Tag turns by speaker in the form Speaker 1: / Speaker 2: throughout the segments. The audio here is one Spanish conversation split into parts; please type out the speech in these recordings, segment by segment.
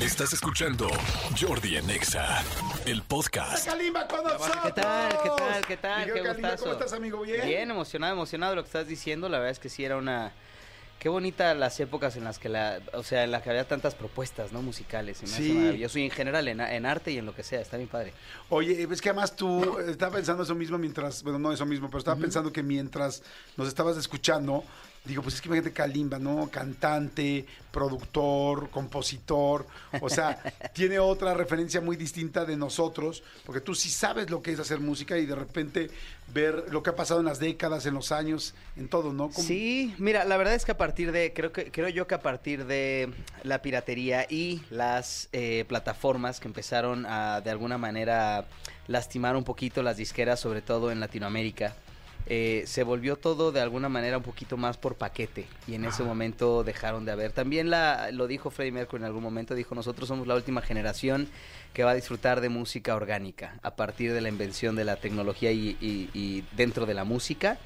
Speaker 1: Estás escuchando Jordi en Exa, el podcast.
Speaker 2: Kalimba con nosotros.
Speaker 3: ¿Qué tal? ¿Qué tal? ¿Qué tal?
Speaker 2: Miguel
Speaker 3: Qué
Speaker 2: Kalimba,
Speaker 3: gustazo.
Speaker 2: ¿Cómo estás, amigo? ¿Bien?
Speaker 3: Bien, emocionado, emocionado lo que estás diciendo. La verdad es que sí era una... Qué bonita las épocas en las que la... O sea, en las que había tantas propuestas, ¿no? Musicales. Y me hace
Speaker 2: Sí.
Speaker 3: maravilloso. Y en general, en, en arte y en lo que sea. Está bien padre.
Speaker 2: Oye, es que además tú eh, estaba pensando eso mismo mientras, bueno, no eso mismo, pero estaba pensando que mientras nos estabas escuchando, digo, pues es que imagínate Kalimba, ¿no? Cantante, productor, compositor, o sea, tiene otra referencia muy distinta de nosotros, porque tú sí sabes lo que es hacer música y de repente ver lo que ha pasado en las décadas, en los años, en todo, ¿no?
Speaker 3: Sí, mira, la verdad es que a partir de, creo que creo yo que a partir de la piratería y las eh, plataformas que empezaron a de alguna manera lastimar un poquito las disqueras, sobre todo en Latinoamérica, eh, se volvió todo de alguna manera un poquito más por paquete y en ese momento dejaron de haber. También la, lo dijo Freddie Mercury en algún momento, dijo nosotros somos la última generación que va a disfrutar de música orgánica a partir de la invención de la tecnología y, y- y dentro de la música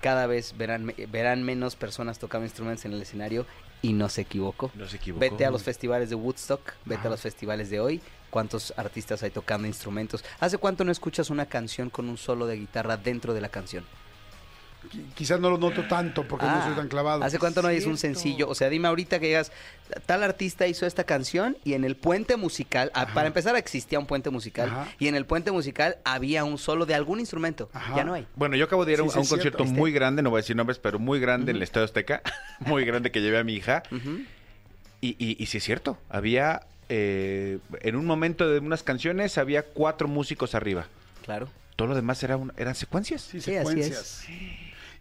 Speaker 3: cada vez verán, verán menos personas tocando instrumentos en el escenario y no se equivocó.
Speaker 4: No se equivocó.
Speaker 3: Vete a los festivales de Woodstock, vete
Speaker 2: Ajá.
Speaker 3: a los festivales de hoy, cuántos artistas hay tocando instrumentos. ¿Hace cuánto no escuchas una canción con un solo de guitarra dentro de la canción?
Speaker 2: Qui- Quizás no lo noto tanto porque no
Speaker 3: Ah,
Speaker 2: soy tan clavado.
Speaker 3: ¿Hace cuánto no es un sencillo? O sea, dime ahorita que digas, tal artista hizo esta canción y en el puente musical, ah,
Speaker 2: Ajá.
Speaker 3: para empezar existía un puente musical
Speaker 2: Ajá.
Speaker 3: y en el puente musical había un solo de algún instrumento.
Speaker 2: Ajá.
Speaker 3: Ya no hay.
Speaker 4: Bueno, yo acabo de ir a un,
Speaker 2: Sí, sí,
Speaker 4: a un
Speaker 2: es cierto.
Speaker 4: concierto
Speaker 3: ¿Viste?
Speaker 4: muy grande, no voy a decir nombres, pero muy grande en el Estadio Azteca, muy grande que llevé a mi hija. Y, y, y sí es cierto, había, eh, en un momento de unas canciones, había cuatro músicos arriba.
Speaker 3: Claro.
Speaker 4: Todo lo demás era un- eran secuencias.
Speaker 2: Sí,
Speaker 3: Sí, así
Speaker 2: secuencias.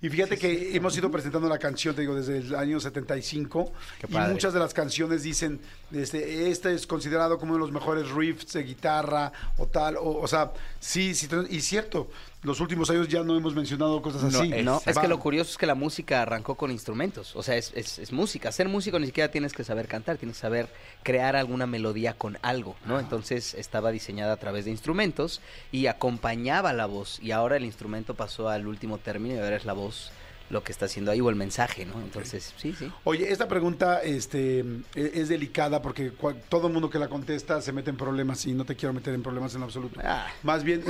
Speaker 2: Y fíjate que hemos ido presentando la canción, te digo, desde el año 75.
Speaker 3: Qué
Speaker 2: y muchas de las canciones dicen, este, este es considerado como uno de los mejores riffs de guitarra o tal. O, o sea, sí, sí, y cierto, los últimos años ya no hemos mencionado cosas
Speaker 4: No,
Speaker 2: así.
Speaker 4: es-
Speaker 3: No, es que lo curioso es que la música arrancó con instrumentos. O sea, es, es- es música. Ser músico ni siquiera tienes que saber cantar, tienes que saber crear alguna melodía con algo, ¿no? Entonces estaba diseñada a través de instrumentos y acompañaba la voz. Y ahora el instrumento pasó al último término y ahora es la voz lo que está haciendo ahí o el mensaje, ¿no? Entonces, sí, sí.
Speaker 2: Oye, esta pregunta este, e- es delicada porque todo el mundo que la contesta se mete en problemas y no te quiero meter en problemas en absoluto.
Speaker 3: Ah.
Speaker 2: Más bien...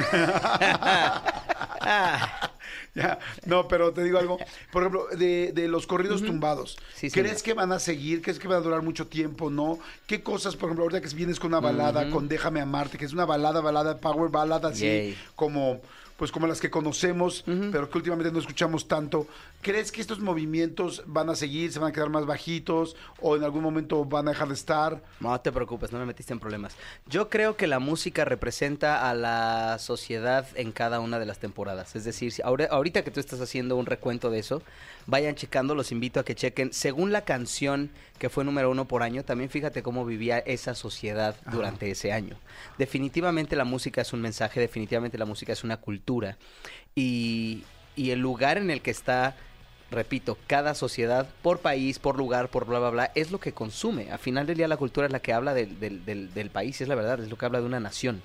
Speaker 3: Ah,
Speaker 2: Ya, no, pero te digo algo. Por ejemplo, de, de los corridos tumbados,
Speaker 3: Sí,
Speaker 2: ¿crees que van a seguir? ¿Crees que van a durar mucho tiempo? ¿No? ¿Qué cosas, por ejemplo, ahorita que vienes con una balada, con Déjame Amarte, que es una balada, balada, power balada, así
Speaker 3: Yay.
Speaker 2: como pues como las que conocemos, pero que últimamente no escuchamos tanto. ¿Crees que estos movimientos van a seguir, se van a quedar más bajitos o en algún momento van a dejar de estar?
Speaker 3: No te preocupes, no me metiste en problemas. Yo creo que la música representa a la sociedad en cada una de las temporadas. Es decir, si ahora- ahorita que tú estás haciendo un recuento de eso, vayan checando, los invito a que chequen. Según la canción que fue número uno por año, también fíjate cómo vivía esa sociedad
Speaker 2: Ajá.
Speaker 3: durante ese año. Definitivamente la música es un mensaje, definitivamente la música es una cultura. Y, y el lugar en el que está repito, cada sociedad, por país, por lugar, por bla, bla, bla, es lo que consume. Al final del día la cultura es la que habla del, del, del- del país, es la verdad, es lo que habla de una nación.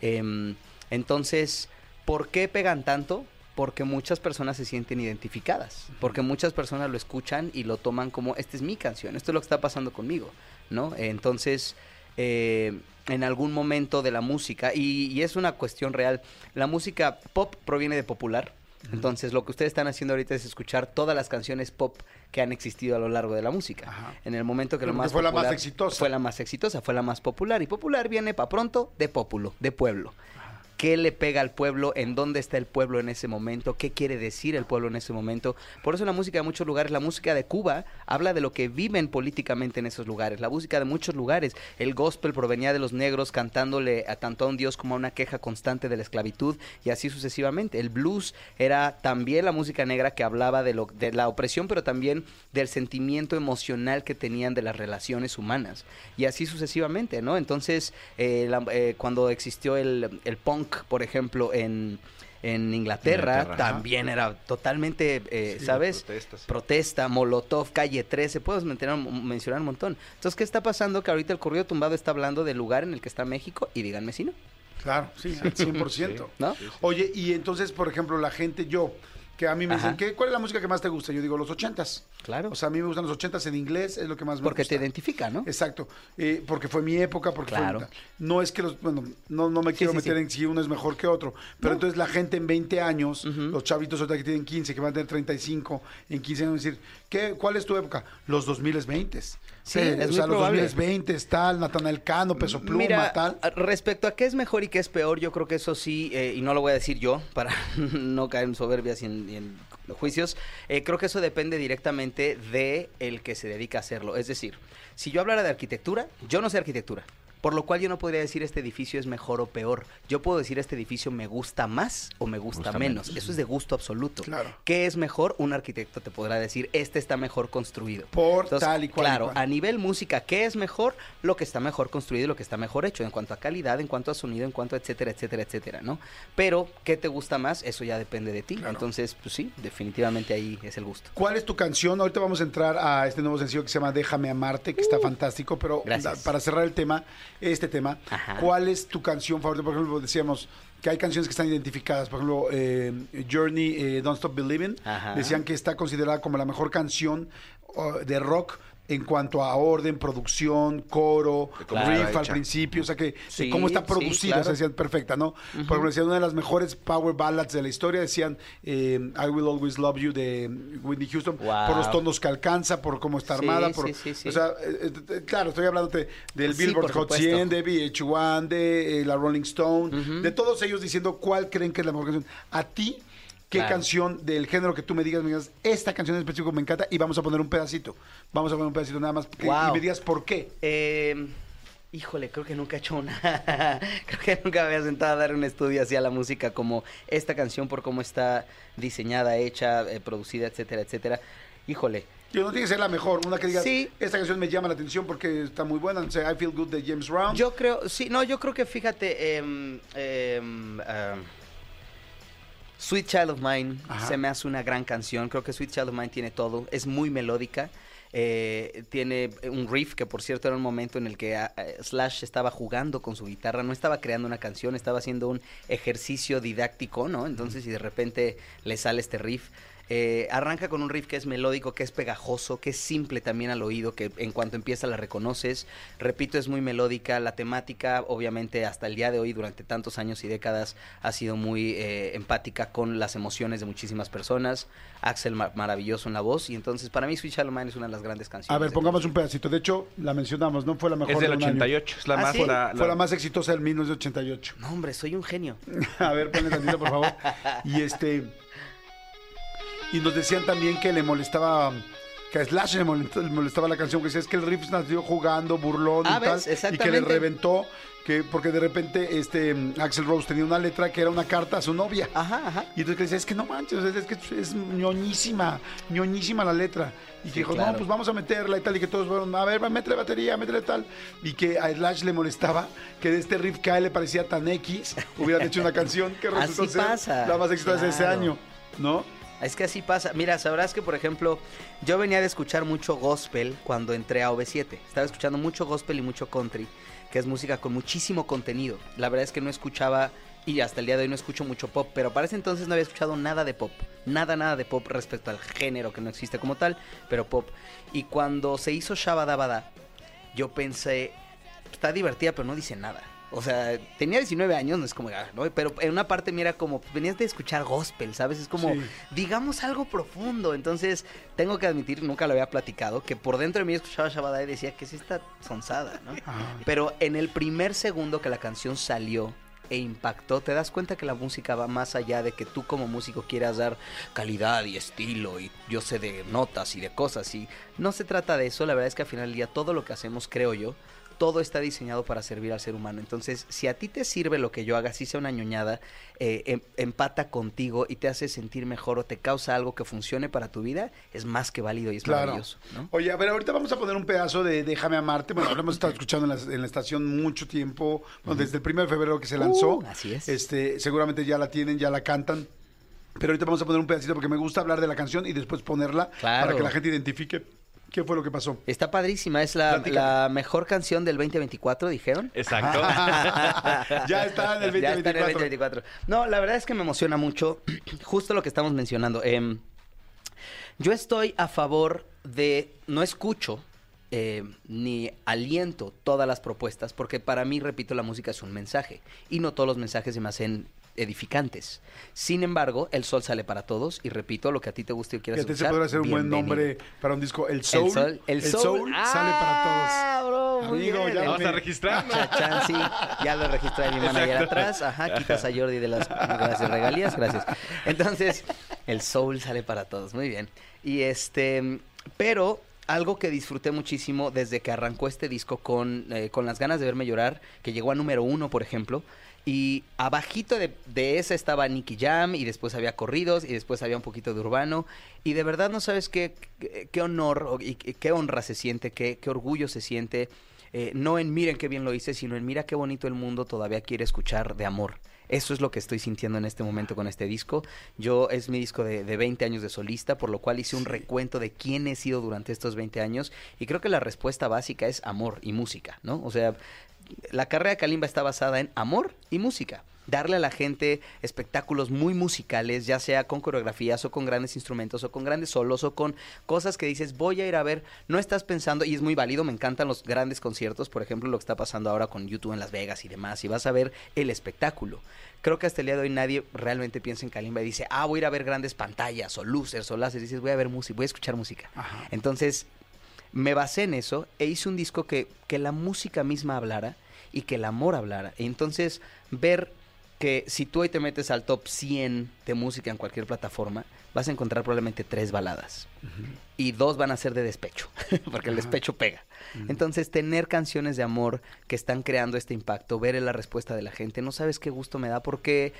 Speaker 3: Em, entonces, ¿por qué pegan tanto? Porque muchas personas se sienten identificadas, porque muchas personas lo escuchan y lo toman como, esta es mi canción, esto es lo que está pasando conmigo, ¿no? Entonces, eh, en algún momento de la música, y, y es una cuestión real, la música pop proviene de popular, entonces lo que ustedes están haciendo ahorita es escuchar todas las canciones pop que han existido a lo largo de la música.
Speaker 2: Ajá.
Speaker 3: En el momento que lo más
Speaker 2: porque fue la más exitosa.
Speaker 3: Fue la más exitosa, fue la más popular. Y popular viene para pronto de pópulo, de pueblo. ¿Qué le pega al pueblo? ¿En dónde está el pueblo en ese momento? ¿Qué quiere decir el pueblo en ese momento? Por eso la música de muchos lugares, la música de Cuba, habla de lo que viven políticamente en esos lugares. La música de muchos lugares, el gospel provenía de los negros cantándole a tanto a un dios como a una queja constante de la esclavitud y así sucesivamente. El blues era también la música negra que hablaba de, lo, la opresión, pero también del sentimiento emocional que tenían de las relaciones humanas y así sucesivamente, ¿no? Entonces, eh, eh, cuando existió el punk, por ejemplo, en, en Inglaterra,
Speaker 4: Inglaterra, ajá.
Speaker 3: también era totalmente, eh,
Speaker 4: Sí,
Speaker 3: ¿sabes?
Speaker 4: protestas, sí.
Speaker 3: Protesta, Molotov, Calle 13, puedes mencionar, mencionar un montón. Entonces, ¿qué está pasando? Que ahorita el corrido tumbado está hablando del lugar en el que está México y díganme si no,
Speaker 2: Claro, sí, al 100%.
Speaker 3: ¿no?
Speaker 2: Oye, y entonces, por ejemplo, la gente, yo, que a mí me
Speaker 3: Ajá.
Speaker 2: dicen, ¿qué, ¿cuál es la música que más te gusta? Yo digo, los ochentas.
Speaker 3: Claro.
Speaker 2: O sea, a mí me gustan los ochentas en inglés, es lo que más me
Speaker 3: Porque
Speaker 2: gusta.
Speaker 3: te identifica, ¿no?
Speaker 2: Exacto, eh, porque fue mi época, porque
Speaker 3: Claro.
Speaker 2: fue... No es que los... Bueno, no, no me
Speaker 3: Sí,
Speaker 2: quiero
Speaker 3: sí,
Speaker 2: meter
Speaker 3: sí.
Speaker 2: en si uno es mejor que otro, pero entonces la gente en 20 años, los chavitos ahorita que tienen 15, que van a tener 35, en 15 años, van a decir, ¿qué, ¿cuál es tu época? Los 2020.
Speaker 3: Sí, es
Speaker 2: o
Speaker 3: muy
Speaker 2: sea, los
Speaker 3: probable.
Speaker 2: 2020, tal, Natanael Cano, Peso Pluma,
Speaker 3: Mira,
Speaker 2: tal.
Speaker 3: respecto a qué es mejor y qué es peor, yo creo que eso sí, eh, y no lo voy a decir yo para no caer en soberbias y en, y en juicios, eh, creo que eso depende directamente de el que se dedica a hacerlo. Es decir, si yo hablara de arquitectura, yo no sé arquitectura. Por lo cual yo no podría decir este edificio es mejor o peor. Yo puedo decir este edificio me gusta más o me gusta,
Speaker 4: Gusta
Speaker 3: menos.
Speaker 4: menos.
Speaker 3: Eso es de gusto absoluto.
Speaker 2: Claro.
Speaker 3: ¿Qué es mejor? Un arquitecto te podrá decir, este está mejor construido.
Speaker 2: Por tal y cual y
Speaker 3: Claro,
Speaker 2: cual.
Speaker 3: a nivel música, ¿qué es mejor? Lo que está mejor construido y lo que está mejor hecho, en cuanto a calidad, en cuanto a sonido, en cuanto a etcétera, etcétera, etcétera, ¿no? Pero, ¿qué te gusta más? Eso ya depende de ti.
Speaker 2: Claro.
Speaker 3: Entonces, pues sí, definitivamente ahí es el gusto.
Speaker 2: ¿Cuál es tu canción? Ahorita vamos a entrar a este nuevo sencillo que se llama Déjame amarte, que está fantástico, pero
Speaker 3: Uh. Gracias.
Speaker 2: da- para cerrar el tema, este tema,
Speaker 3: Ajá.
Speaker 2: ¿cuál es tu canción favorita? Por ejemplo, decíamos que hay canciones que están identificadas, por ejemplo, eh, Journey, eh, Don't Stop Believing,
Speaker 3: Ajá.
Speaker 2: decían que está considerada como la mejor canción de rock en cuanto a orden, producción, coro, riff al principio, o sea que de
Speaker 3: Sí,
Speaker 2: cómo está
Speaker 3: sí,
Speaker 2: producida,
Speaker 3: claro.
Speaker 2: o sea, decían perfecta, ¿no? Por ejemplo, decían una de las mejores power ballads de la historia, decían eh, I Will Always Love You de Whitney Houston,
Speaker 3: Wow.
Speaker 2: por los tonos que alcanza, por cómo está
Speaker 3: Sí,
Speaker 2: armada,
Speaker 3: sí,
Speaker 2: por,
Speaker 3: sí, sí.
Speaker 2: o sea, eh, eh, claro, estoy hablándote del
Speaker 3: Sí,
Speaker 2: Billboard Hot
Speaker 3: supuesto.
Speaker 2: 100, de VH1, de eh, la Rolling Stone, de todos ellos diciendo cuál creen que es la mejor canción. A ti, ¿qué
Speaker 3: Claro.
Speaker 2: canción del género que tú me digas, me digas, esta canción en específico me encanta y vamos a poner un pedacito? Vamos a poner un pedacito nada más que- y me digas por qué.
Speaker 3: Eh, híjole, creo que nunca he hecho una. creo que nunca me había sentado a dar un estudio hacia la música como esta canción por cómo está diseñada, hecha, eh, producida, etcétera, etcétera. Híjole.
Speaker 2: Yo no tiene que ser la mejor, una que digas,
Speaker 3: Sí.
Speaker 2: esta canción me llama la atención porque está muy buena, sé, I Feel Good de James Brown.
Speaker 3: Yo creo, sí, no, yo creo que fíjate, em, em, ah, Sweet Child of Mine
Speaker 2: Ajá.
Speaker 3: se me hace una gran canción. Creo que Sweet Child of Mine tiene todo. Es muy melódica. eh, tiene un riff que, por cierto, era un momento en el que ah, eh, Slash estaba jugando con su guitarra. No estaba creando una canción, estaba haciendo un ejercicio didáctico, ¿no? Entonces, y de repente le sale este riff. Eh, arranca con un riff que es melódico, que es pegajoso, que es simple también al oído, que en cuanto empieza la reconoces. Repito, es muy melódica. La temática, obviamente, hasta el día de hoy, durante tantos años y décadas, ha sido muy eh, empática con las emociones de muchísimas personas. Axel ma- maravilloso en la voz. Y entonces, para mí, Sweet Child of Mine es una de las grandes canciones.
Speaker 2: A ver, pongamos un pedacito. De hecho, la mencionamos, no fue la mejor
Speaker 4: Es del
Speaker 2: de un año.
Speaker 4: 88. Es la
Speaker 3: ¿Ah,
Speaker 4: más.
Speaker 3: sí?
Speaker 4: la-
Speaker 2: Fue
Speaker 4: la-
Speaker 2: la más exitosa del 1988.
Speaker 3: No, hombre, soy un genio.
Speaker 2: A ver, ponle tantito, por favor. Y este. Y nos decían también que le molestaba. Que a Slash le molest- le molestaba la canción, que decía es que el riff nació jugando, burlón
Speaker 3: Ah,
Speaker 2: y tal.
Speaker 3: ¿ves?
Speaker 2: Y que le reventó, que porque de repente este Axel Rose tenía una letra que era una carta a su novia.
Speaker 3: Ajá, ajá.
Speaker 2: Y entonces que decía, es que no manches, es que es ñoñísima, ñoñísima la letra. Y que
Speaker 3: Sí,
Speaker 2: dijo,
Speaker 3: claro.
Speaker 2: no, pues vamos a meterla y tal, y que todos fueron, a ver, métele batería, métele tal. Y que a Slash le molestaba que de este riff que a él le parecía tan X, hubieran hecho una canción que resultó
Speaker 3: Así
Speaker 2: ser
Speaker 3: pasa,
Speaker 2: la más exitosa de ese año, ¿no?
Speaker 3: Es que así pasa. Mira, sabrás que, por ejemplo, yo venía de escuchar mucho gospel cuando entré a OV7. Estaba escuchando mucho gospel y mucho country, que es música con muchísimo contenido. La verdad es que no escuchaba, y hasta el día de hoy no escucho mucho pop, pero para ese entonces no había escuchado nada de pop. Nada, nada de pop respecto al género que no existe como tal, pero pop. Y cuando se hizo Shabadabada, yo pensé, está divertida, pero no dice nada. O sea, tenía 19 años, no es como, ah, ¿no? Pero en una parte mira como, venías de escuchar gospel, ¿sabes? Es como,
Speaker 2: Sí.
Speaker 3: digamos algo profundo. Entonces, tengo que admitir, nunca lo había platicado, que por dentro de mí escuchaba Shabada y decía que es esta sonzada, ¿no?
Speaker 2: Ah.
Speaker 3: Pero en el primer segundo que la canción salió e impactó, te das cuenta que la música va más allá de que tú como músico quieras dar calidad y estilo y yo sé de notas y de cosas y no se trata de eso, la verdad es que al final del día todo lo que hacemos, creo yo, todo está diseñado para servir al ser humano. Entonces, si a ti te sirve lo que yo haga, si sea una ñoñada, eh, em- empata contigo y te hace sentir mejor o te causa algo que funcione para tu vida, es más que válido y es
Speaker 2: Claro.
Speaker 3: maravilloso. ¿no?
Speaker 2: Oye, a ver, ahorita vamos a poner un pedazo de Déjame amarte. Bueno, lo hemos estado escuchando en la, en la estación mucho tiempo, bueno, desde el 1 de febrero que se lanzó.
Speaker 3: Uh, así es.
Speaker 2: Este, seguramente ya la tienen, ya la cantan. Pero ahorita vamos a poner un pedacito porque me gusta hablar de la canción y después ponerla
Speaker 3: Claro.
Speaker 2: para que la gente identifique ¿Qué fue lo que pasó?
Speaker 3: Está padrísima, es la, mejor canción del 2024, dijeron.
Speaker 4: Exacto.
Speaker 2: ya está en el 2024.
Speaker 3: Ya está en el 2024. No, la verdad es que me emociona mucho justo lo que estamos mencionando. Em, yo estoy a favor de, no escucho eh, ni aliento todas las propuestas, porque para mí, repito, la música es un mensaje y no todos los mensajes se me hacen edificantes. Sin embargo, el sol sale para todos y repito, lo que a ti te guste y quieras
Speaker 2: ese
Speaker 3: escuchar,
Speaker 2: podría ser un buen nombre para un disco. El
Speaker 3: sol, el soul.
Speaker 2: sale para todos.
Speaker 3: Ah, bro, muy
Speaker 2: Amigo,
Speaker 3: bien.
Speaker 2: ya
Speaker 4: Vamos
Speaker 2: me-
Speaker 4: a registrar.
Speaker 3: Chachán, sí, ya lo registré mi manager atrás. Ajá, quitas a Jordi de las gracias, regalías, gracias. Entonces, el soul sale para todos, muy bien. Y este, pero algo que disfruté muchísimo desde que arrancó este disco con, eh, con las ganas de verme llorar, que llegó a número uno, por ejemplo. Y abajito de, de esa estaba Nicky Jam, y después había corridos, y después había un poquito de urbano. Y de verdad no sabes qué, qué, qué honor y qué qué honra se siente, qué, qué orgullo se siente eh, no en miren qué bien lo hice, sino en mira qué bonito el mundo todavía quiere escuchar de amor. Eso es lo que estoy sintiendo en este momento con este disco. Yo es mi disco de, de 20 años de solista, por lo cual hice un recuento de quién he sido durante estos 20 años y creo que la respuesta básica es amor y música, ¿no? O sea, la carrera de Kalimba está basada en amor y música. Darle a la gente espectáculos muy musicales, ya sea con coreografías o con grandes instrumentos o con grandes solos o con cosas que dices, voy a ir a ver, no estás pensando, y es muy válido, me encantan los grandes conciertos, por ejemplo, lo que está pasando ahora con YouTube en Las Vegas y demás, y vas a ver el espectáculo. Creo que hasta el día de hoy nadie realmente piensa en Kalimba y dice, ah, voy a ir a ver grandes pantallas o luces o láseres, dices, voy a ver música, voy a escuchar música.
Speaker 2: Ajá.
Speaker 3: Entonces, me basé en eso e hice un disco que, que la música misma hablara y que el amor hablara. Entonces, ver que si tú hoy te metes al top 100 de música en cualquier plataforma, vas a encontrar probablemente tres baladas. Y dos van a ser de despecho, porque el despecho pega. Entonces, tener canciones de amor que están creando este impacto, ver la respuesta de la gente, no sabes qué gusto me da porque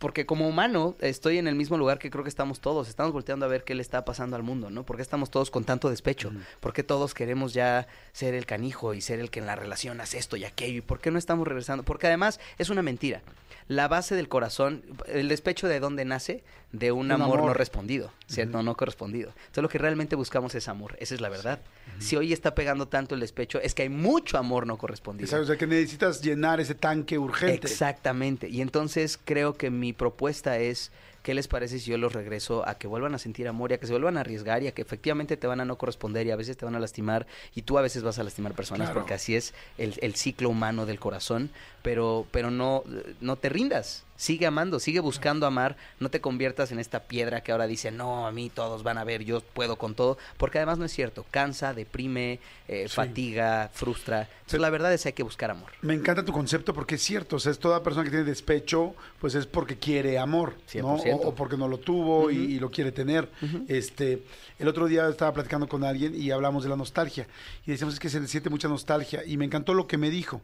Speaker 3: porque como humano estoy en el mismo lugar que creo que estamos todos. Estamos volteando a ver qué le está pasando al mundo, ¿no? ¿Por qué estamos todos con tanto despecho? ¿Por qué todos queremos ya ser el canijo y ser el que en la relación hace esto y aquello? ¿Y por qué no estamos regresando? Porque además es una mentira. La base del corazón, el despecho de dónde nace, de un,
Speaker 2: Un
Speaker 3: amor, no respondido, ¿cierto? No correspondido. Entonces lo que realmente buscamos es amor, esa es la verdad. Si hoy está pegando tanto el despecho, es que hay mucho amor no correspondido.
Speaker 2: O sea, que necesitas llenar ese tanque urgente.
Speaker 3: Exactamente. Y entonces creo que mi propuesta es, ¿qué les parece si yo los regreso a que vuelvan a sentir amor y a que se vuelvan a arriesgar y a que efectivamente te van a no corresponder y a veces te van a lastimar y tú a veces vas a lastimar personas
Speaker 2: Claro.
Speaker 3: porque así es el, el ciclo humano del corazón, pero, pero no, no te rindas. Sigue amando, sigue buscando amar, no te conviertas en esta piedra que ahora dice, no, a mí todos van a ver, yo puedo con todo, porque además no es cierto, cansa, deprime, eh,
Speaker 2: Sí.
Speaker 3: fatiga, frustra. Entonces la verdad es que hay que buscar amor.
Speaker 2: Me encanta tu concepto porque es cierto, o sea, es toda persona que tiene despecho, pues es porque quiere amor, ¿no?
Speaker 3: 100%.
Speaker 2: O, o porque no lo tuvo y, y lo quiere tener. Este, el otro día estaba platicando con alguien y hablamos de la nostalgia y decíamos es que se siente mucha nostalgia y me encantó lo que me dijo.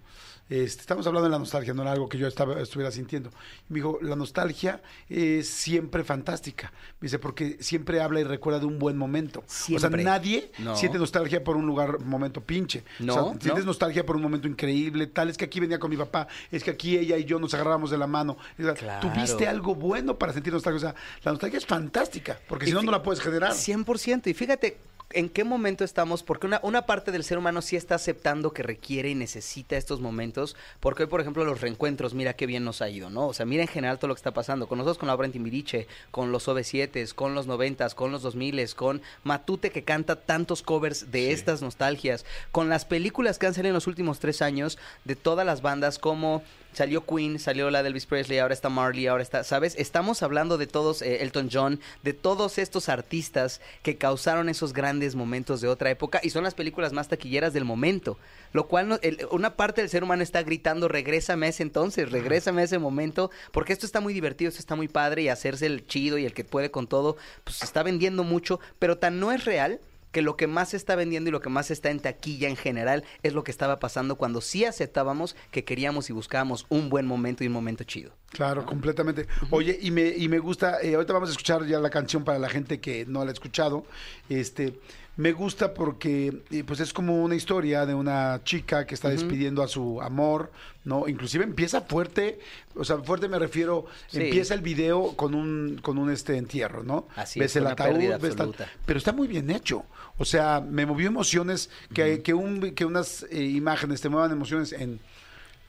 Speaker 2: Este, estamos hablando de la nostalgia, no era algo que yo estaba, estuviera sintiendo. Y me dijo, la nostalgia es siempre fantástica. Me dice, porque siempre habla y recuerda de un buen momento. O
Speaker 3: Siempre.
Speaker 2: sea, nadie
Speaker 3: No.
Speaker 2: siente nostalgia por un lugar, momento pinche.
Speaker 3: No,
Speaker 2: o sea,
Speaker 3: no.
Speaker 2: sientes nostalgia por un momento increíble, tal es que aquí venía con mi papá, es que aquí ella y yo nos agarramos de la mano. O sea,
Speaker 3: Claro.
Speaker 2: Tuviste algo bueno para sentir nostalgia. O sea, la nostalgia es fantástica, porque si no, no la puedes generar.
Speaker 3: 100%. Y fíjate en qué momento estamos, porque una, una parte del ser humano sí está aceptando que requiere y necesita estos momentos, porque hoy, por ejemplo, los reencuentros, mira qué bien nos ha ido, ¿no? O sea, mira en general todo lo que está pasando, con nosotros, con la obra en Timbiriche, con los OV7, con los 90s, con los 2000s, con Matute que canta tantos covers de estas nostalgias, con las películas que han salido en los últimos tres años de todas las bandas, como salió Queen, salió la de Elvis Presley, ahora está Marley, ahora está, ¿sabes? Estamos hablando de todos, eh, Elton John, de todos estos artistas que causaron esos grandes momentos de otra época y son las películas más taquilleras del momento, lo cual no- el- una parte del ser humano está gritando, regrésame a ese entonces, regrésame a ese momento, porque esto está muy divertido, esto está muy padre y hacerse el chido y el que puede con todo, pues está vendiendo mucho, pero tan no es real que lo que más se está vendiendo y lo que más está en taquilla en general es lo que estaba pasando cuando sí aceptábamos que queríamos y buscábamos un buen momento y un momento chido.
Speaker 2: Claro, completamente. Oye, y me, y me gusta, eh, ahorita vamos a escuchar ya la canción para la gente que no la ha escuchado, este, Me gusta porque eh, pues es como una historia de una chica que está despidiendo a su amor, ¿no? Inclusive empieza fuerte, o sea, fuerte me refiero,
Speaker 3: Sí.
Speaker 2: empieza el video con un con un este entierro, ¿no?
Speaker 3: Así
Speaker 2: ves
Speaker 3: es,
Speaker 2: el
Speaker 3: una
Speaker 2: ataúd, ves tal- pero está muy bien hecho. O sea, me movió emociones que, que, un, que unas eh, imágenes te muevan emociones en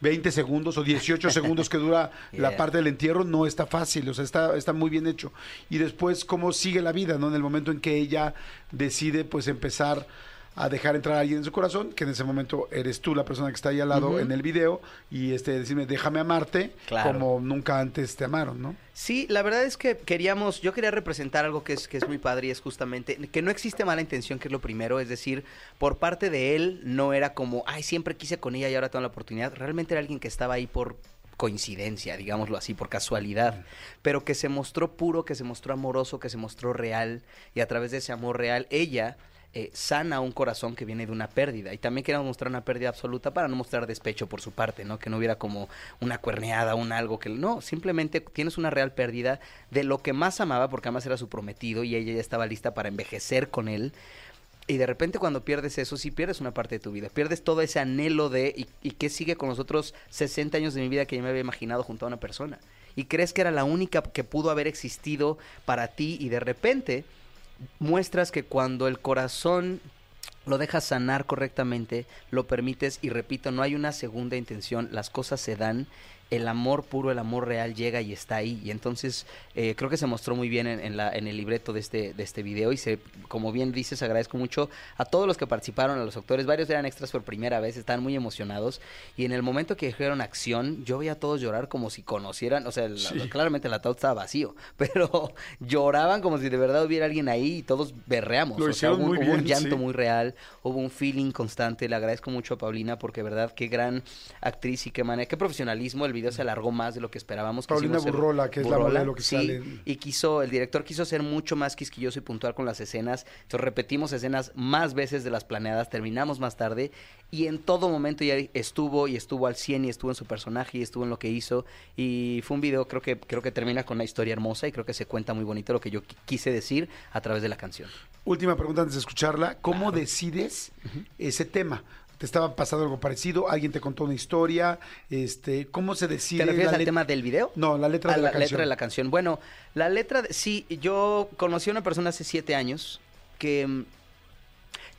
Speaker 2: 20 segundos o 18 segundos que dura la parte del entierro no está fácil, o sea, está, está muy bien hecho. Y después cómo sigue la vida, ¿no? En el momento en que ella decide pues empezar a dejar entrar a alguien en su corazón, que en ese momento eres tú la persona que está ahí al lado en el video, y este decirme, déjame amarte
Speaker 3: Claro.
Speaker 2: como nunca antes te amaron, ¿no?
Speaker 3: Sí, la verdad es que queríamos, yo quería representar algo que es, que es muy padre y es justamente que no existe mala intención, que es lo primero, es decir, por parte de él no era como, ay, siempre quise con ella y ahora tengo la oportunidad, realmente era alguien que estaba ahí por coincidencia, digámoslo así, por casualidad, pero que se mostró puro, que se mostró amoroso, que se mostró real y a través de ese amor real ella eh, sana un corazón que viene de una pérdida. Y también queríamos mostrar una pérdida absoluta para no mostrar despecho por su parte, ¿no? Que no hubiera como una cuerneada, un algo que... No, simplemente tienes una real pérdida de lo que más amaba, porque además era su prometido y ella ya estaba lista para envejecer con él. Y de repente cuando pierdes eso, sí pierdes una parte de tu vida. Pierdes todo ese anhelo de... ¿Y, y qué sigue con los otros 60 años de mi vida que yo me había imaginado junto a una persona? Y crees que era la única que pudo haber existido para ti y de repente muestras que cuando el corazón lo dejas sanar correctamente, lo permites y repito, no hay una segunda intención, las cosas se dan, el amor puro, el amor real llega y está ahí. Y entonces eh, creo que se mostró muy bien en, en la, en el libreto de este, de este video y se, como bien dices, agradezco mucho a todos los que participaron, a los actores, varios eran extras por primera vez, estaban muy emocionados y en el momento que dijeron acción, yo veía a todos llorar como si conocieran, o sea,
Speaker 2: Sí.
Speaker 3: claramente el ataúd estaba vacío, pero lloraban como si de verdad hubiera alguien ahí y todos berreamos.
Speaker 2: Lo
Speaker 3: o sea, hubo, un-
Speaker 2: muy
Speaker 3: hubo un
Speaker 2: bien,
Speaker 3: llanto
Speaker 2: sí.
Speaker 3: muy real, hubo un feeling constante. Le agradezco mucho a Paulina porque, verdad, qué gran actriz y qué manera, qué profesionalismo. El video se alargó más de lo que esperábamos.
Speaker 2: Paulina Burrola, que es la modelo que
Speaker 3: sí,
Speaker 2: sale
Speaker 3: Y quiso, el director quiso ser mucho más quisquilloso y puntual con las escenas. Entonces repetimos escenas más veces de las planeadas, terminamos más tarde y en todo momento ya estuvo y estuvo al 100 y estuvo en su personaje y estuvo en lo que hizo. Y fue un video, creo que, creo que termina con una historia hermosa y creo que se cuenta muy bonito lo que yo qui- quise decir a través de la canción.
Speaker 2: Última pregunta antes de escucharla. ¿Cómo decides ese tema? ¿Te estaba pasando algo parecido? ¿Alguien te contó una historia? Este, ¿Cómo se decide?
Speaker 3: ¿Te refieres al tema del video?
Speaker 2: No, la letra
Speaker 3: A
Speaker 2: de la,
Speaker 3: la
Speaker 2: canción.
Speaker 3: letra de la canción. Bueno, la letra, de- sí, yo conocí a una persona hace siete años que mm,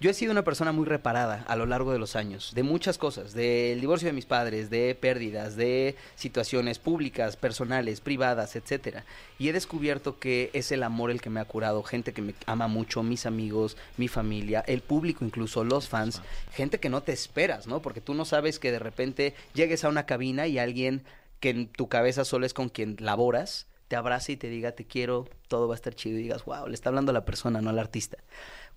Speaker 3: yo he sido una persona muy reparada a lo largo de los años, de muchas cosas, del divorcio de mis padres, de pérdidas, de situaciones públicas, personales, privadas, etcétera. Y he descubierto que es el amor el que me ha curado, gente que me ama mucho, mis amigos, mi familia, el público incluso, los fans, gente que no te esperas, ¿no? Porque tú no sabes que de repente llegues a una cabina y alguien que en tu cabeza solo es con quien laboras, te abrace y te diga te quiero, todo va a estar chido y digas, wow, le está hablando a la persona, no al artista.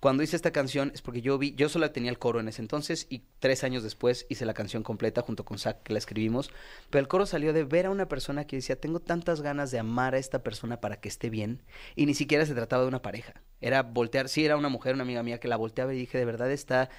Speaker 3: Cuando hice esta canción es porque yo vi, yo solo tenía el coro en ese entonces y tres años después hice la canción completa junto con Zach que la escribimos, pero el coro salió de ver a una persona que decía, tengo tantas ganas de amar a esta persona para que esté bien y ni siquiera se trataba de una pareja, era voltear, sí era una mujer, una amiga mía que la volteaba y dije, de verdad está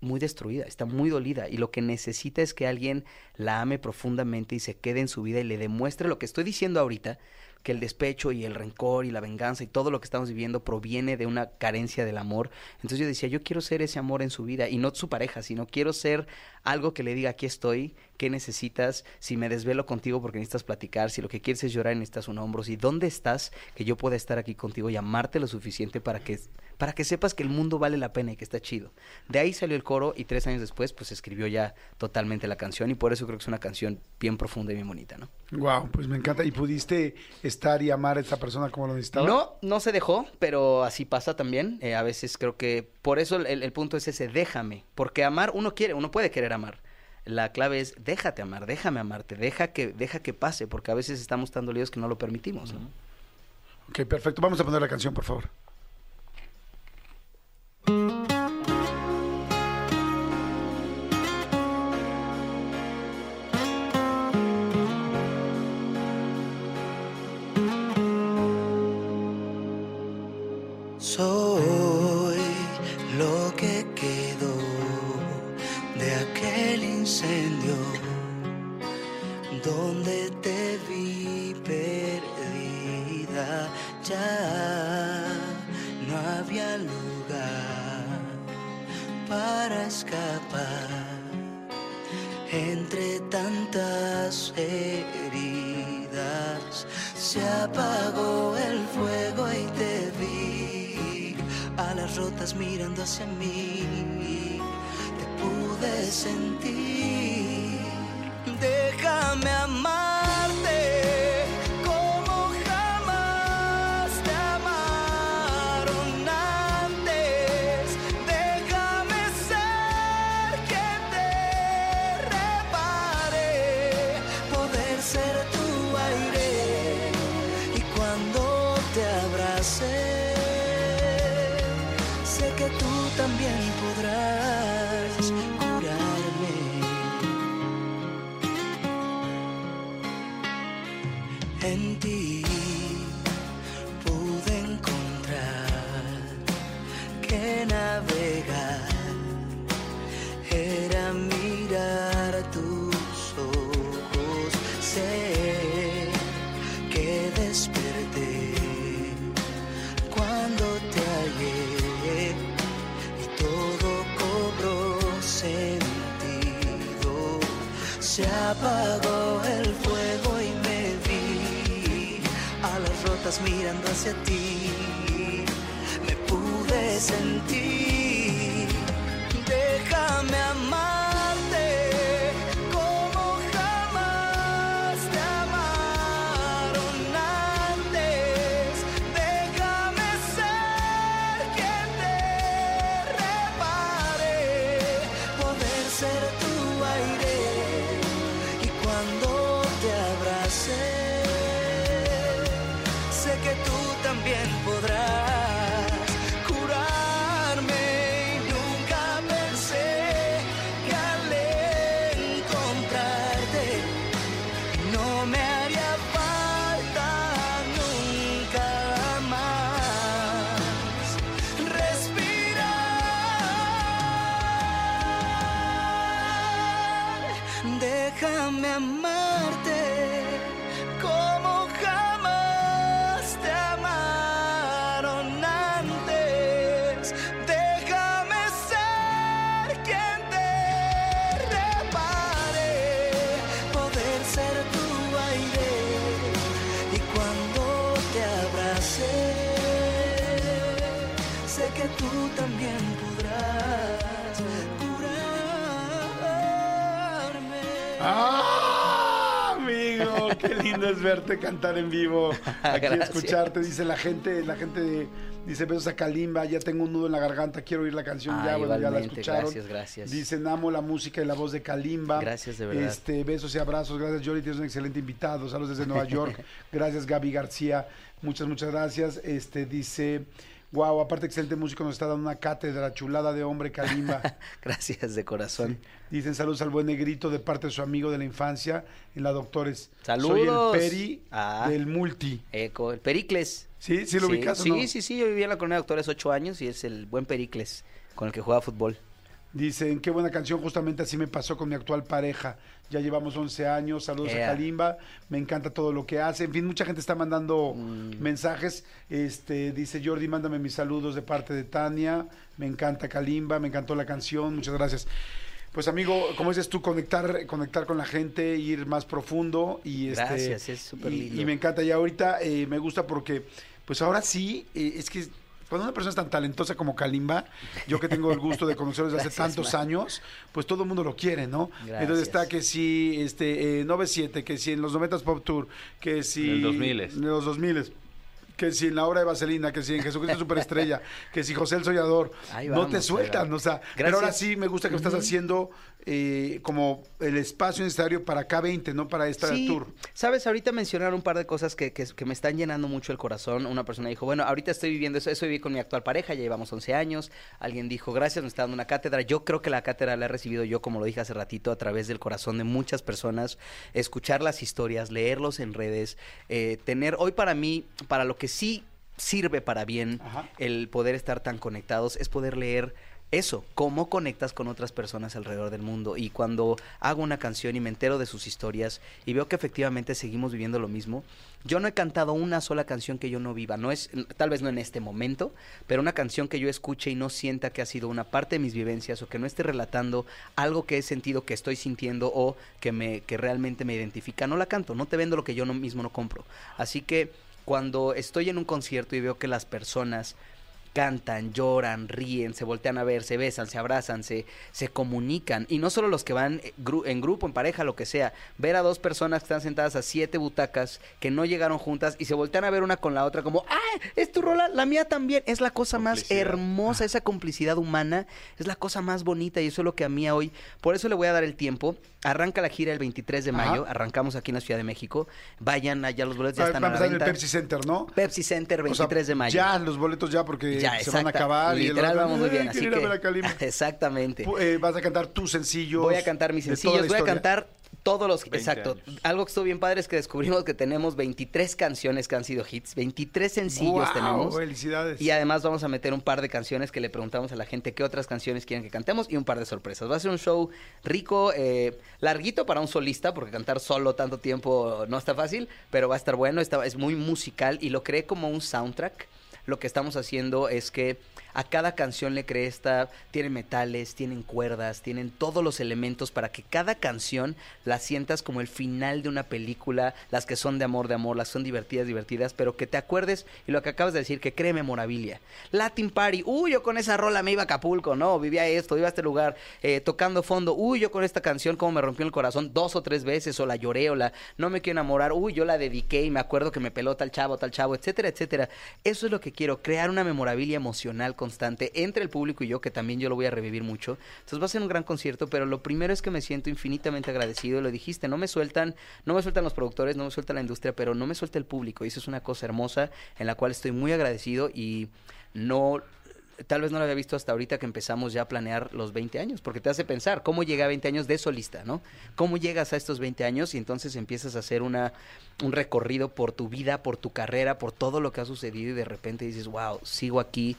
Speaker 3: muy destruida, está muy dolida y lo que necesita es que alguien la ame profundamente y se quede en su vida y le demuestre lo que estoy diciendo ahorita, que el despecho y el rencor y la venganza y todo lo que estamos viviendo proviene de una carencia del amor. Entonces yo decía, yo quiero ser ese amor en su vida y no su pareja, sino quiero ser algo que le diga, aquí estoy, qué necesitas, si me desvelo contigo porque necesitas platicar, si lo que quieres es llorar y necesitas un hombro, si dónde estás, que yo pueda estar aquí contigo y amarte lo suficiente para que, para que sepas que el mundo vale la pena y que está chido. De ahí salió el coro y tres años después pues escribió ya totalmente la canción y por eso creo que es una canción bien profunda y bien bonita, ¿no?
Speaker 2: Wow, pues me encanta. ¿Y pudiste estar y amar a esta persona como lo necesitaba?
Speaker 3: No, no se dejó, pero así pasa también. Eh, a veces creo que por eso el, el punto es ese, déjame. Porque amar, uno quiere, uno puede querer amar. La clave es déjate amar, déjame amarte, deja que, deja que pase, porque a veces estamos tan dolidos que no lo permitimos. ¿no?
Speaker 2: Ok, perfecto. Vamos a poner la canción, por favor.
Speaker 3: Se apagó el fuego y me vi a las rotas mirando hacia ti. Me pude sentir. Déjame amarte Déjame amarte
Speaker 2: qué lindo es verte cantar en vivo. Aquí
Speaker 5: Gracias.
Speaker 2: escucharte, dice la gente, la gente dice besos a Kalimba, ya tengo un nudo en la garganta, quiero oír la canción ya,
Speaker 5: Ah,
Speaker 2: bueno, ya la escucharon.
Speaker 5: gracias, gracias.
Speaker 2: Dicen amo la música y la voz de Kalimba.
Speaker 5: Gracias, de verdad.
Speaker 2: Este, besos y abrazos, gracias Jory, tienes un excelente invitado. Saludos desde Nueva York. gracias Gaby García. Muchas, muchas gracias. Este dice, wow, aparte excelente músico, nos está dando una cátedra chulada de hombre Kalimba.
Speaker 5: Gracias de corazón.
Speaker 2: Dicen saludos al buen negrito de parte de su amigo de la infancia en la Doctores.
Speaker 5: Saludos.
Speaker 2: Soy el Peri
Speaker 5: Ah.
Speaker 2: del Multi.
Speaker 5: Eco, el Pericles.
Speaker 2: ¿Sí? ¿Sí lo ubicas o
Speaker 5: Sí,
Speaker 2: no?
Speaker 5: sí, sí, yo vivía en la colonia de doctores ocho años y es el buen Pericles con el que juega fútbol.
Speaker 2: Dicen, qué buena canción, justamente así me pasó con mi actual pareja. Ya llevamos 11 años, saludos a Kalimba, me encanta todo lo que hace. En fin, mucha gente está mandando
Speaker 5: Mm.
Speaker 2: mensajes. Este, dice Jordi, mándame mis saludos de parte de Tania. Me encanta Kalimba, me encantó la canción, muchas gracias. Pues amigo, como dices tú, conectar, conectar con la gente, ir más profundo y este,
Speaker 5: Gracias, es súper
Speaker 2: y-
Speaker 5: lindo.
Speaker 2: Y me encanta. Y ahorita eh, me gusta porque, pues ahora sí, eh, es que cuando una persona es tan talentosa como Kalimba, yo que tengo el gusto de conocerlo desde hace tantos
Speaker 5: man.
Speaker 2: años, pues todo el mundo lo quiere, ¿no?
Speaker 5: Gracias.
Speaker 2: Entonces está que si este eh, 97, que si en los 90 Pop Tour, que si
Speaker 4: En el 2000.
Speaker 2: en los 2000 que si en la obra de Vaselina, que si en Jesucristo Superestrella, que si José el Sollador,
Speaker 5: Ahí
Speaker 2: no te sueltan, o sea, pero ahora sí me gusta que estás haciendo eh, como el espacio necesario para K20, no para esta
Speaker 5: Sí,
Speaker 2: tour.
Speaker 5: sabes, ahorita mencionaron un par de cosas que, que- que me están llenando mucho el corazón. Una persona dijo, bueno, ahorita estoy viviendo eso, eso viví con mi actual pareja, ya llevamos 11 años. Alguien dijo, gracias, me está dando una cátedra. Yo creo que la cátedra la he recibido yo, como lo dije hace ratito, a través del corazón de muchas personas. Escuchar las historias, leerlos en redes, eh, tener, hoy para mí, para lo que sí sirve para bien
Speaker 2: Ajá.
Speaker 5: el poder estar tan conectados, es poder leer
Speaker 3: eso, cómo conectas con otras personas alrededor del mundo. Y cuando hago una canción y me entero de sus historias y veo que efectivamente seguimos viviendo lo mismo, yo no he cantado una sola canción que yo no viva. No es, tal vez no en este momento, pero una canción que yo escuche y no sienta que ha sido una parte de mis vivencias o que no esté relatando algo que he sentido, que estoy sintiendo o que me, que realmente me identifica, no la canto. No te vendo lo que yo mismo no compro. Así que cuando estoy en un concierto y veo que las personas cantan, lloran, ríen, se voltean a ver, se besan, se abrazan, se, se comunican. Y no solo los que van eh, gru- en grupo, en pareja, lo que sea. Ver a dos personas que están sentadas a siete butacas que no llegaron juntas y se voltean a ver una con la otra como, ¡ah! Es tu rola, la mía también. Es la cosa más hermosa, esa complicidad humana. Es la cosa más bonita y eso es lo que a mí hoy. Por eso le voy a dar el tiempo. Arranca la gira el 23 de
Speaker 2: Ajá.
Speaker 3: mayo. Arrancamos aquí en la Ciudad de México. Vayan allá, los boletos ya están
Speaker 2: a
Speaker 3: a la
Speaker 2: en el
Speaker 3: venta.
Speaker 2: Pepsi Center, ¿no?
Speaker 3: Pepsi Center,
Speaker 2: O sea,
Speaker 3: 23 de mayo.
Speaker 2: Ya, los boletos ya porque
Speaker 3: Ya,
Speaker 2: se van a acabar. y el
Speaker 3: Literal,
Speaker 2: rato,
Speaker 3: vamos muy bien.
Speaker 2: "Ay,
Speaker 3: Así
Speaker 2: a
Speaker 3: que,
Speaker 2: ver a Kalimba".
Speaker 3: exactamente.
Speaker 2: Eh, vas a cantar tus sencillos.
Speaker 3: Voy a cantar mis sencillos, voy a cantar todos los...
Speaker 4: 20
Speaker 3: Exacto.
Speaker 4: años.
Speaker 3: Algo que estuvo bien padre es que descubrimos que tenemos 23 canciones que han sido hits. 23 sencillos
Speaker 2: ¡Guau!
Speaker 3: tenemos.
Speaker 2: Felicidades.
Speaker 3: Y además vamos a meter un par de canciones que le preguntamos a la gente qué otras canciones quieren que cantemos y un par de sorpresas. Va a ser un show rico, eh, larguito para un solista, porque cantar solo tanto tiempo no está fácil, pero va a estar bueno, está- es muy musical y lo creé como un soundtrack. Lo que estamos haciendo es que a cada canción le creé esta, tienen metales, tienen cuerdas, tienen todos los elementos para que cada canción la sientas como el final de una película, las que son de amor, de amor, las que son divertidas, divertidas, pero que te acuerdes y lo que acabas de decir, que cree memorabilia. Latin Party, uy, yo con esa rola me iba a Acapulco, no, vivía esto, iba a este lugar, eh, tocando fondo, uy, yo con esta canción como me rompió el corazón dos o tres veces, o la lloré, o la no me quiero enamorar, uy, yo la dediqué y me acuerdo que me peló tal chavo, tal chavo, etcétera, etcétera. Eso es lo que quiero, crear una memorabilia emocional constante entre el público y yo, que también yo lo voy a revivir mucho. Entonces va a ser un gran concierto, pero lo primero es que me siento infinitamente agradecido, lo dijiste, no me sueltan, no me sueltan los productores, no me suelta la industria, pero no me suelta el público, y eso es una cosa hermosa en la cual estoy muy agradecido y no tal vez no lo había visto hasta ahorita que empezamos ya a planear los 20 años, porque te hace pensar cómo llega a 20 años de solista, ¿no? ¿Cómo llegas a estos 20 años y entonces empiezas a hacer una, un recorrido por tu vida, por tu carrera, por todo lo que ha sucedido y de repente dices, wow, sigo aquí,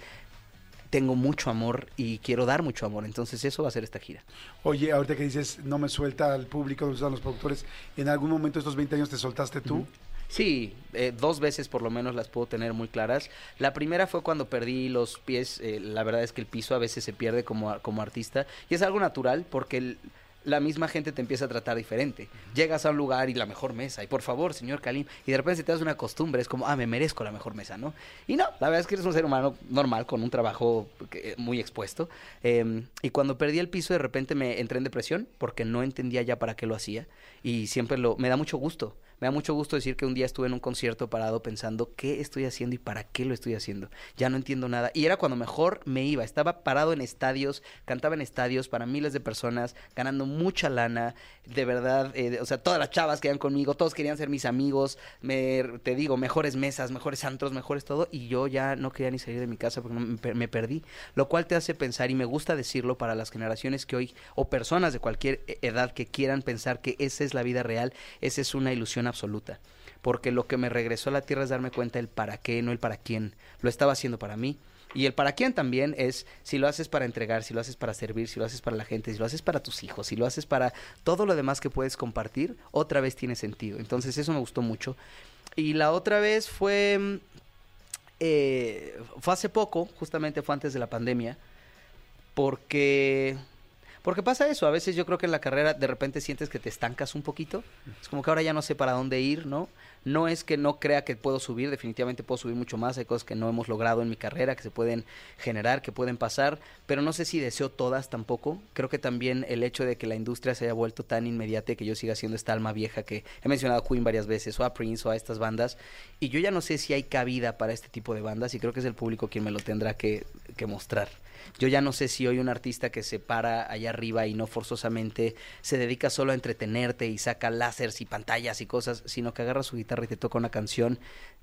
Speaker 3: tengo mucho amor y quiero dar mucho amor, entonces eso va a ser esta gira.
Speaker 2: Oye, ahorita que dices, no me suelta al público, no me sueltan los productores, ¿en algún momento estos 20 años te soltaste tú?
Speaker 3: Sí, eh, dos veces por lo menos las puedo tener muy claras. La primera fue cuando perdí los pies. eh, la verdad es que el piso a veces se pierde como, como artista. Y es algo natural porque el- la misma gente te empieza a tratar diferente. Llegas a un lugar y la mejor mesa. Y por favor, señor Kalim. Y de repente te das una costumbre. Es como, ah, me merezco la mejor mesa, ¿no? Y no, la verdad es que eres un ser humano normal con un trabajo que- muy expuesto. Eh, y cuando perdí el piso, de repente me entré en depresión porque no entendía ya para qué lo hacía. Y siempre lo. Me da mucho gusto. Me da mucho gusto decir que un día estuve en un concierto parado pensando qué estoy haciendo y para qué lo estoy haciendo. Ya no entiendo nada. Y era cuando mejor me iba. Estaba parado en estadios, cantaba en estadios para miles de personas, ganando mucha lana. De verdad, eh, o sea, todas las chavas que iban conmigo, todos querían ser mis amigos. Me, te digo, mejores mesas, mejores antros, mejores todo. Y yo ya no quería ni salir de mi casa porque me, me perdí. Lo cual te hace pensar, y me gusta decirlo para las generaciones que hoy, o personas de cualquier e- edad que quieran pensar que esa es la vida real, esa es una ilusión absoluta. Porque lo que me regresó a la tierra es darme cuenta el para qué, no el para quién. Lo estaba haciendo para mí. Y el para quién también es si lo haces para entregar, si lo haces para servir, si lo haces para la gente, si lo haces para tus hijos, si lo haces para todo lo demás que puedes compartir, otra vez tiene sentido. Entonces eso me gustó mucho. Y la otra vez fue, eh, fue hace poco, justamente fue antes de la pandemia, porque porque pasa eso, a veces yo creo que en la carrera de repente sientes que te estancas un poquito, es como que ahora ya no sé para dónde ir, ¿no? No es que no crea que puedo subir, definitivamente puedo subir mucho más, hay cosas que no hemos logrado en mi carrera, que se pueden generar, que pueden pasar, pero no sé si deseo todas tampoco. Creo que también el hecho de que la industria se haya vuelto tan inmediata que yo siga siendo esta alma vieja que he mencionado a Queen varias veces, o a Prince, o a estas bandas, y yo ya no sé si hay cabida para este tipo de bandas, y creo que es el público quien me lo tendrá que, que mostrar. Yo ya no sé si hoy un artista que se para allá arriba y no forzosamente se dedica solo a entretenerte y saca láseres y pantallas y cosas, sino que agarra su guitarra y te toca una canción,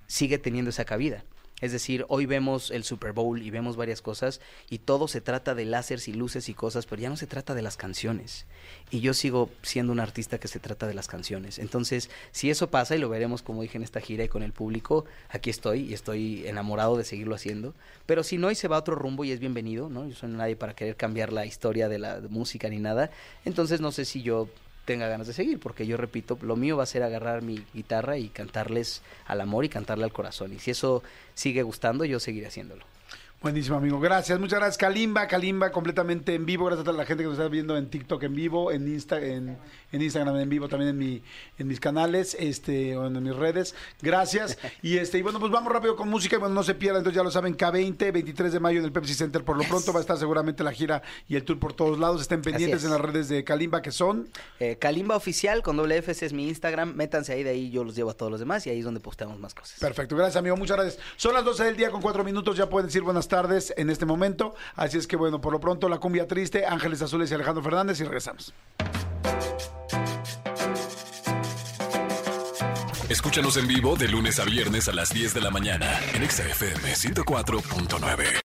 Speaker 3: sigue teniendo esa cabida. Es decir, hoy vemos el Super Bowl y vemos varias cosas y todo se trata de láseres y luces y cosas, pero ya no se trata de las canciones. Y yo sigo siendo un artista que se trata de las canciones. Entonces, si eso pasa y lo veremos como dije en esta gira y con el público, aquí estoy y estoy enamorado de seguirlo haciendo. Pero si no y se va a otro rumbo y es bienvenido, ¿no? Yo soy nadie para querer cambiar la historia de la música ni nada. Entonces, no sé si yo tenga ganas de seguir, porque yo repito, lo mío va a ser agarrar mi guitarra y cantarles al amor y cantarle al corazón. Y si eso sigue gustando, yo seguiré haciéndolo.
Speaker 2: Buenísimo, amigo. Gracias. Muchas gracias. Kalimba, Kalimba completamente en vivo. Gracias a toda la gente que nos está viendo en TikTok en vivo, en, Insta, en, en Instagram en vivo, también en mi en mis canales, este, o en mis redes. Gracias. Y este, y bueno, pues vamos rápido con música. Y bueno, no se pierdan, entonces ya lo saben, K20, 23 de mayo en el Pepsi Center. Por lo pronto va a estar seguramente la gira y el tour por todos lados. Estén pendientes
Speaker 3: es.
Speaker 2: en las redes de Kalimba, que son.
Speaker 3: Eh, Kalimba Oficial con doble F, ese es mi Instagram. Métanse ahí, de ahí yo los llevo a todos los demás y ahí es donde posteamos más cosas.
Speaker 2: Perfecto, gracias amigo, muchas gracias. Son las 12 del día con cuatro minutos, ya pueden decir buenas tardes en este momento. Así es que bueno, por lo pronto la cumbia triste, Ángeles Azules y Alejandro Fernández y regresamos.
Speaker 1: Escúchanos en vivo de lunes a viernes a las 10 de la mañana en Exa FM 104.9.